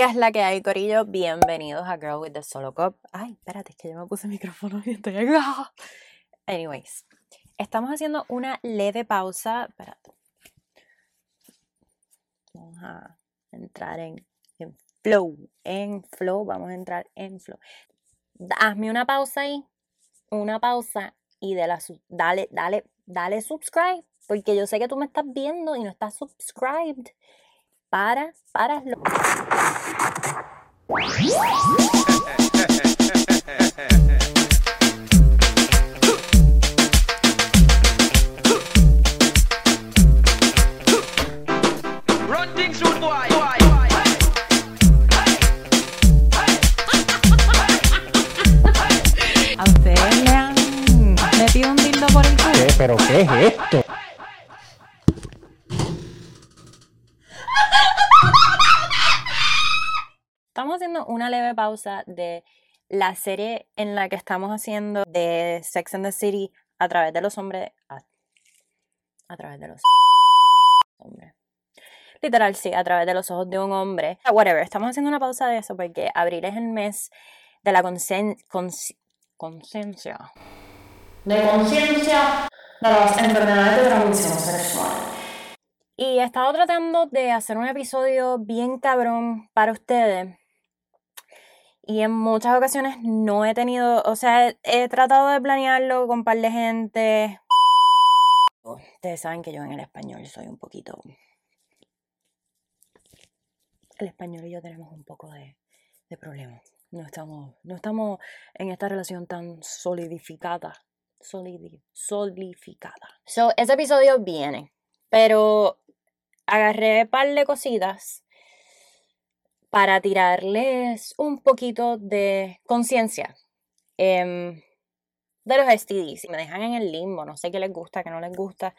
¿Qué es la que hay, Corillo? Bienvenidos a Girl with the Solo Cup. Ay, espérate, es que yo me puse el micrófono y estoy. Anyways, estamos haciendo una leve pausa. Espérate. Vamos a entrar en, en flow. En flow, vamos a entrar en flow. Hazme una pausa ahí. Una pausa y de la, dale, dale, dale subscribe. Porque yo sé que tú me estás viendo y no estás subscribed para, para. ¿A ustedes le han metido un dildo por el culo? ¿Qué? ¿Pero qué es esto? Estamos haciendo una leve pausa de la serie en la que estamos haciendo de Sex and the City a través de los hombres. A, a través de los hombres. Literal, sí, a través de los ojos de un hombre. Whatever, estamos haciendo una pausa de eso porque abril es el mes de la conciencia. conciencia. De conciencia de las enfermedades de transmisión sexual. Y he estado tratando de hacer un episodio bien cabrón para ustedes. Y en muchas ocasiones no he tenido, o sea, he, tratado de planearlo con un par de gente. Ustedes saben que yo en el español soy un poquito... El español y yo tenemos un poco de, de problemas. No estamos, no estamos en esta relación tan solidificada. Solidi, solidificada. So, ese episodio viene. Pero agarré un par de cositas para tirarles un poquito de conciencia em, de los STDs. Y me dejan en el limbo, no sé qué les gusta, qué no les gusta.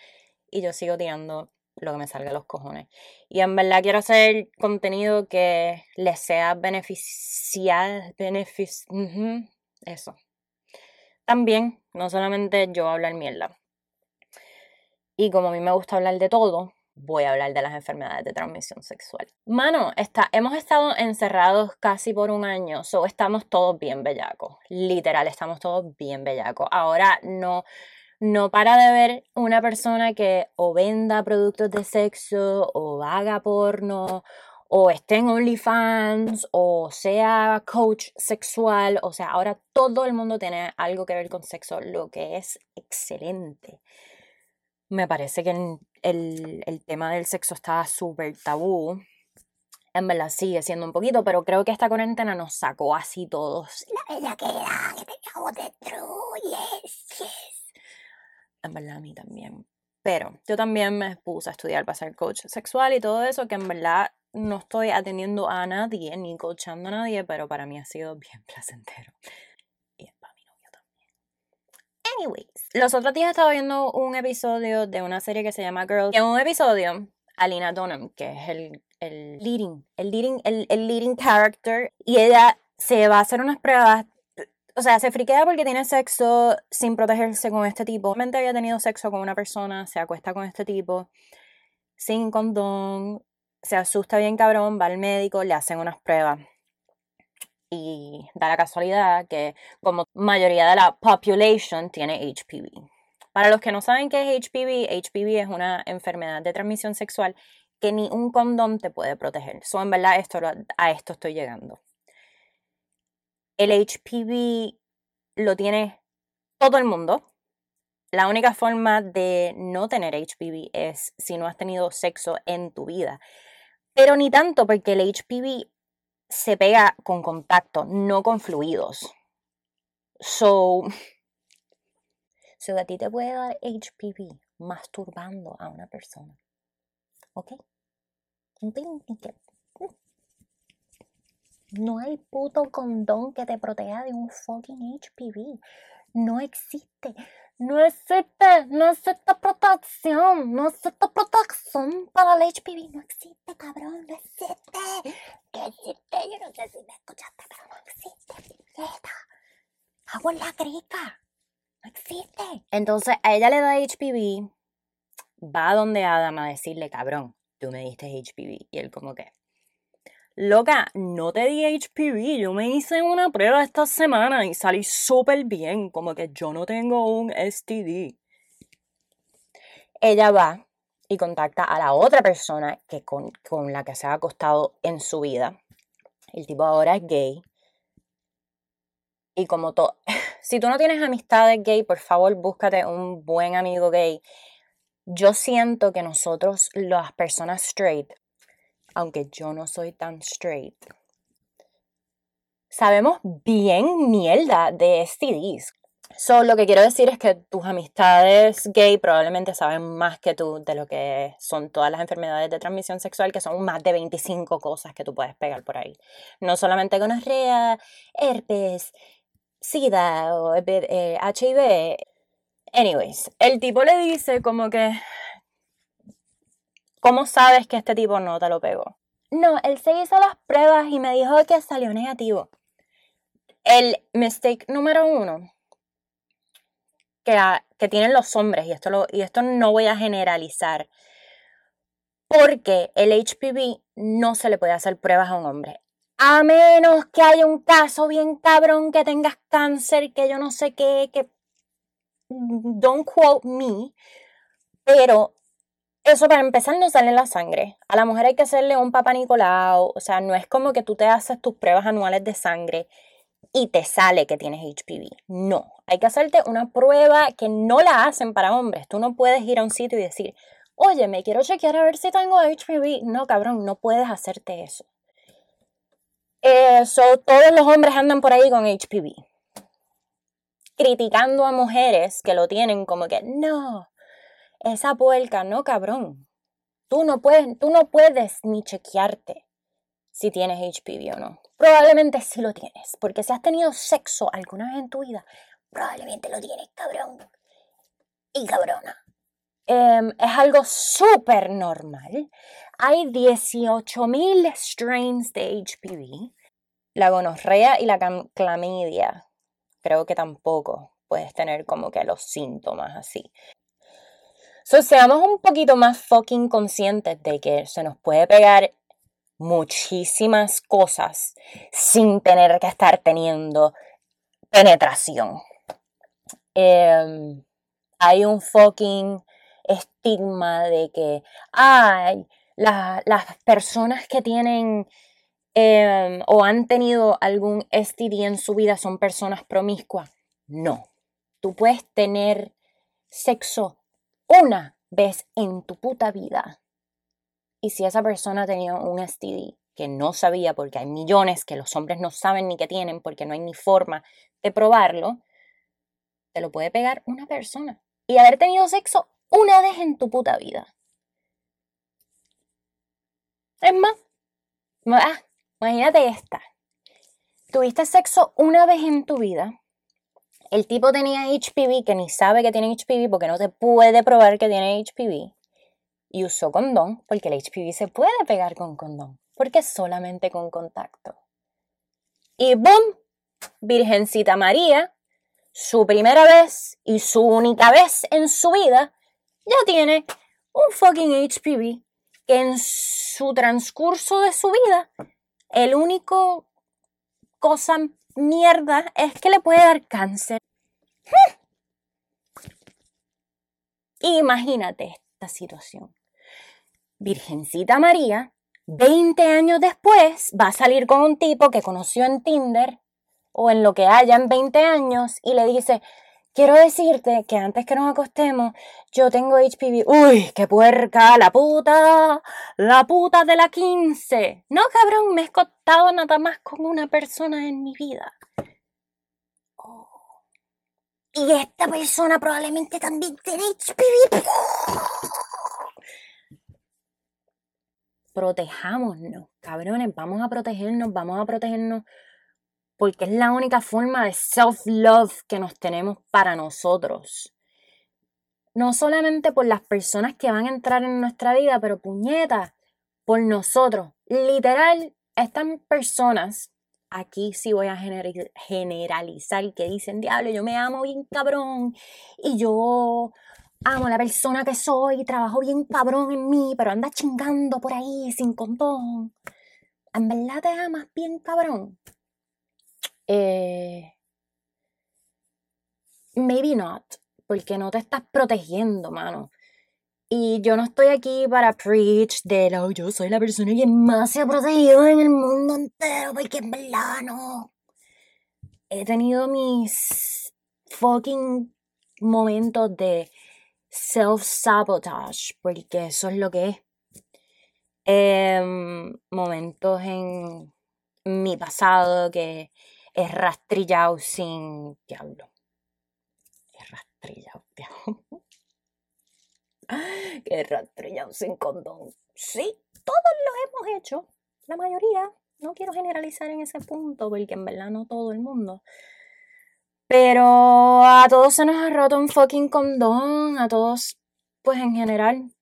Y yo sigo tirando lo que me salga a los cojones. Y en verdad quiero hacer contenido que les sea beneficial. Benefic eso. También, no solamente yo hablar mierda. Y como a mí me gusta hablar de todo, voy a hablar de las enfermedades de transmisión sexual. Mano, está, hemos estado encerrados casi por un año, so estamos todos bien bellacos. Literal, estamos todos bien bellacos. Ahora no, no para de ver una persona que o venda productos de sexo o haga porno o esté en OnlyFans o sea coach sexual. O sea, ahora todo el mundo tiene algo que ver con sexo, lo que es excelente. Me parece que el, el, tema del sexo está súper tabú. En verdad sigue siendo un poquito, pero creo que esta cuarentena nos sacó así todos. La bella que era, que te yes. En verdad a mí también. Pero yo también me puse a estudiar para ser coach sexual y todo eso, que en verdad no estoy atendiendo a nadie ni coachando a nadie, pero para mí ha sido bien placentero. Y para mi novio también. Anyways, los otros días estaba viendo un episodio de una serie que se llama Girls. Y en un episodio, Alina Dunham, que es el, el leading, el leading, el, el leading character, y ella se va a hacer unas pruebas. O sea, se friquea porque tiene sexo sin protegerse con este tipo. Realmente había tenido sexo con una persona, se acuesta con este tipo, sin condón, se asusta bien cabrón, va al médico, le hacen unas pruebas. Y da la casualidad que como mayoría de la population tiene HPV. Para los que no saben qué es HPV, HPV es una enfermedad de transmisión sexual que ni un condón te puede proteger. So, en verdad, esto, a esto estoy llegando. El HPV lo tiene todo el mundo. La única forma de no tener HPV es si no has tenido sexo en tu vida. Pero ni tanto, porque el HPV se pega con contacto, no con fluidos. So, so a ti te puede dar HPV masturbando a una persona. ¿Ok? Que- No hay puto condón que te proteja de un fucking HPV. No existe. No existe. No existe protección. No existe protección para el HPV. No existe, cabrón. No existe. No existe. Yo no sé si me escuchaste, pero no existe. puñeta. Agua en la crica. No existe. Entonces a ella le da HPV. Va donde Adam a decirle, cabrón, tú me diste HPV. Y él como que, Loca, no te di HPV. Yo me hice una prueba esta semana y salí súper bien. Como que yo no tengo un STD. Ella va y contacta a la otra persona que con, con la que se ha acostado en su vida. El tipo ahora es gay. Y como todo, si tú no tienes amistades gay, por favor búscate un buen amigo gay. Yo siento que nosotros, las personas straight, aunque yo no soy tan straight, sabemos bien mierda de STDs. So, lo que quiero decir es que tus amistades gay probablemente saben más que tú de lo que son todas las enfermedades de transmisión sexual, que son más de 25 cosas que tú puedes pegar por ahí. No solamente gonorrea, herpes, sida o HIV. Eh, Anyways, el tipo le dice como que ¿Cómo sabes que este tipo no te lo pegó? No, él se hizo las pruebas y me dijo que salió negativo. El mistake número uno que, tienen los hombres, y esto, lo, y esto no voy a generalizar, porque el HPV no se le puede hacer pruebas a un hombre. A menos que haya un caso bien cabrón, que tengas cáncer, que yo no sé qué, que... Don't quote me. Pero eso para empezar no sale en la sangre. A la mujer hay que hacerle un papá Nicolau. O sea, no es como que tú te haces tus pruebas anuales de sangre y te sale que tienes HPV. No, hay que hacerte una prueba que no la hacen para hombres. Tú no puedes ir a un sitio y decir, oye, me quiero chequear a ver si tengo HPV. No, cabrón, no puedes hacerte eso. Eso, todos los hombres andan por ahí con HPV. Criticando a mujeres que lo tienen como que, no, esa puerca, no, cabrón. Tú no puedes, tú no puedes ni chequearte si tienes HPV o no. Probablemente sí lo tienes, porque si has tenido sexo alguna vez en tu vida, probablemente lo tienes, cabrón. Y cabrona. Em, es algo súper normal. Hay 18.000 strains de HPV. La gonorrea y la clamidia, creo que tampoco puedes tener como que los síntomas así. So, seamos un poquito más fucking conscientes de que se nos puede pegar muchísimas cosas sin tener que estar teniendo penetración. Em, hay un fucking estigma de que, ay, las personas que tienen em, o han tenido algún STD en su vida son personas promiscuas. No, tú puedes tener sexo una vez en tu puta vida. Y si esa persona tenía un STD que no sabía, porque hay millones que los hombres no saben ni que tienen, porque no hay ni forma de probarlo, te lo puede pegar una persona. Y haber tenido sexo una vez en tu puta vida. Es más, ah, imagínate esta. Tuviste sexo una vez en tu vida el tipo tenía HPV, que ni sabe que tiene HPV porque no te puede probar que tiene HPV. Y usó condón, porque el HPV se puede pegar con condón, porque solamente con contacto. Y ¡boom! Virgencita María, su primera vez y su única vez en su vida, ya tiene un fucking HPV que en su transcurso de su vida, el único cosa mierda es que le puede dar cáncer. Imagínate esta situación. Virgencita María, 20 años después, va a salir con un tipo que conoció en Tinder o en lo que haya en 20 años y le dice, quiero decirte que antes que nos acostemos, yo tengo HPV. Uy, qué puerca, la puta, la puta de la 15. No, cabrón, me he escotado nada más con una persona en mi vida. Y esta persona probablemente también tiene HPV. Protejámonos, cabrones. Vamos a protegernos, vamos a protegernos. Porque es la única forma de self-love que nos tenemos para nosotros. No solamente por las personas que van a entrar en nuestra vida, pero puñeta, por nosotros. Literal, están personas aquí sí voy a generalizar que dicen, diablo, yo me amo bien cabrón y yo amo la persona que soy, trabajo bien cabrón en mí, pero anda chingando por ahí sin condón. ¿En verdad te amas bien, cabrón? Eh, maybe not, porque no te estás protegiendo, mano. Y yo no estoy aquí para preach de no, yo soy la persona que más se ha protegido en el mundo entero, porque en verdad no. He tenido mis fucking momentos de self-sabotage, porque eso es lo que es. Em, momentos en mi pasado que he rastrillado sin diablo. He rastrillado, diablo. que he rastrillado sin condón. Sí, todos lo hemos hecho. La mayoría. No quiero generalizar en ese punto, porque en verdad no todo el mundo. Pero a todos se nos ha roto un fucking condón, a todos, pues en general.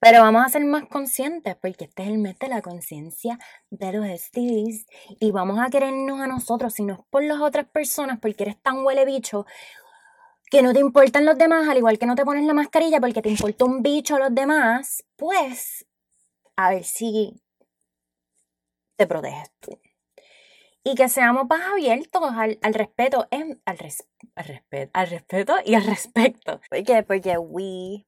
Pero vamos a ser más conscientes, porque este es el mes de la conciencia de los STDs. Y vamos a querernos a nosotros, si no es por las otras personas, porque eres tan huele bicho, que no te importan los demás, al igual que no te pones la mascarilla porque te importa un bicho a los demás, pues a ver si te proteges tú y que seamos más abiertos al, respeto, al, al, respeto, al respeto y al respecto. ¿Por qué? Porque we,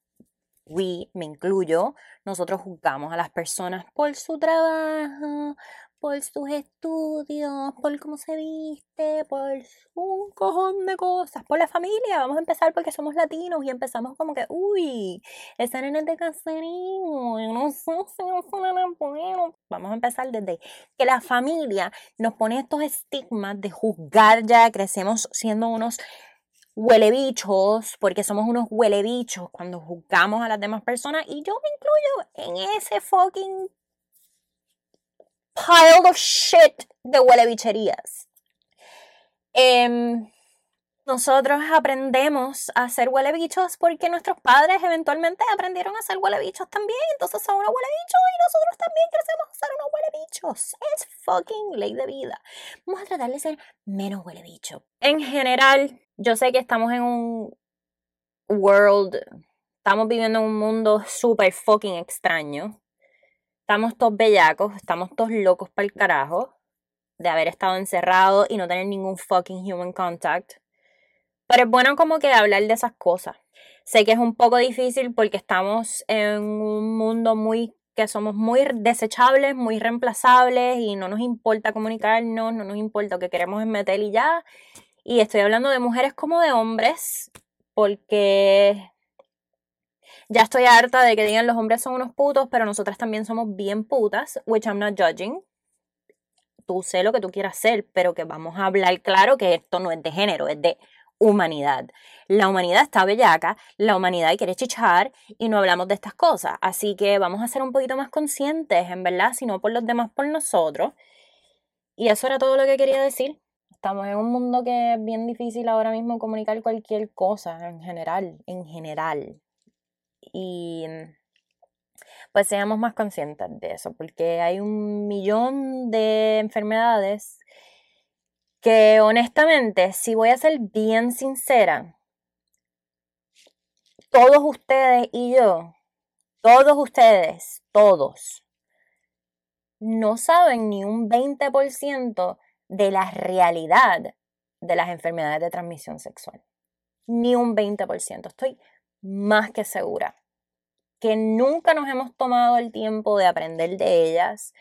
we, me incluyo, nosotros juzgamos a las personas por su trabajo, por sus estudios, por cómo se viste, por un cojón de cosas, por la familia. Vamos a empezar porque somos latinos y empezamos como que, uy, esa nena es de caserío, no sé si bueno. Vamos a empezar desde que la familia nos pone estos estigmas de juzgar ya, crecemos siendo unos huelebichos, porque somos unos huelebichos cuando juzgamos a las demás personas y yo me incluyo en ese fucking pile of shit de huele bicherías. Em, nosotros aprendemos a hacer huele bichos porque nuestros padres eventualmente aprendieron a hacer huele bichos también. Entonces son unos huele bichos y nosotros también crecemos a ser unos huele bichos. Es fucking ley de vida. Vamos a tratar de ser menos huele bicho. En general, yo sé que estamos en un world, estamos viviendo en un mundo súper fucking extraño estamos todos bellacos, estamos todos locos para el carajo de haber estado encerrados y no tener ningún fucking human contact. Pero es bueno como que hablar de esas cosas. Sé que es un poco difícil porque estamos en un mundo muy que somos muy desechables, muy reemplazables y no nos importa comunicarnos, no nos importa lo que queremos meter y ya. Y estoy hablando de mujeres como de hombres porque ya estoy harta de que digan los hombres son unos putos, pero nosotras también somos bien putas, which I'm not judging. Tú sé lo que tú quieras hacer, pero que vamos a hablar claro que esto no es de género, es de humanidad. La humanidad está bellaca, la humanidad quiere chichar y no hablamos de estas cosas. Así que vamos a ser un poquito más conscientes, en verdad, si no por los demás, por nosotros. Y eso era todo lo que quería decir. Estamos en un mundo que es bien difícil ahora mismo comunicar cualquier cosa en general, en general y pues seamos más conscientes de eso, porque hay un millón de enfermedades que honestamente, si voy a ser bien sincera, todos ustedes y yo, todos ustedes, todos, no saben ni un 20% de la realidad de las enfermedades de transmisión sexual. Ni un 20%. Estoy más que segura que nunca nos hemos tomado el tiempo de aprender de ellas,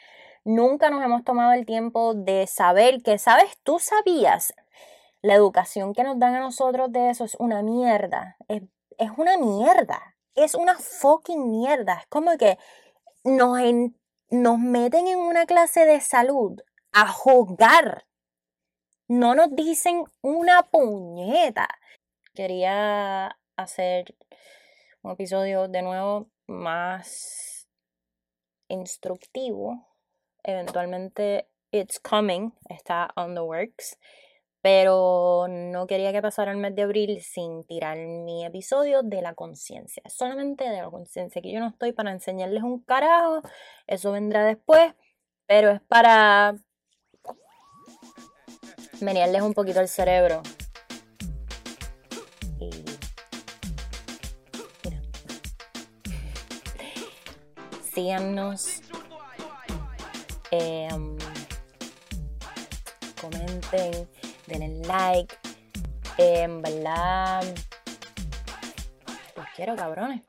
nunca nos hemos tomado el tiempo de saber que, sabes, tú sabías, la educación que nos dan a nosotros de eso es una mierda, es, es una mierda, es una fucking mierda, es como que nos, nos meten en una clase de salud a juzgar, no nos dicen una puñeta. Quería hacer un episodio de nuevo más instructivo. Eventualmente It's Coming está on the works. Pero no quería que pasara el mes de abril sin tirar mi episodio de la conciencia. Solamente de la conciencia, que yo no estoy para enseñarles un carajo. Eso vendrá después. Pero es para menearles un poquito el cerebro síganos Em, comenten, denle like. En verdad, los quiero, cabrones.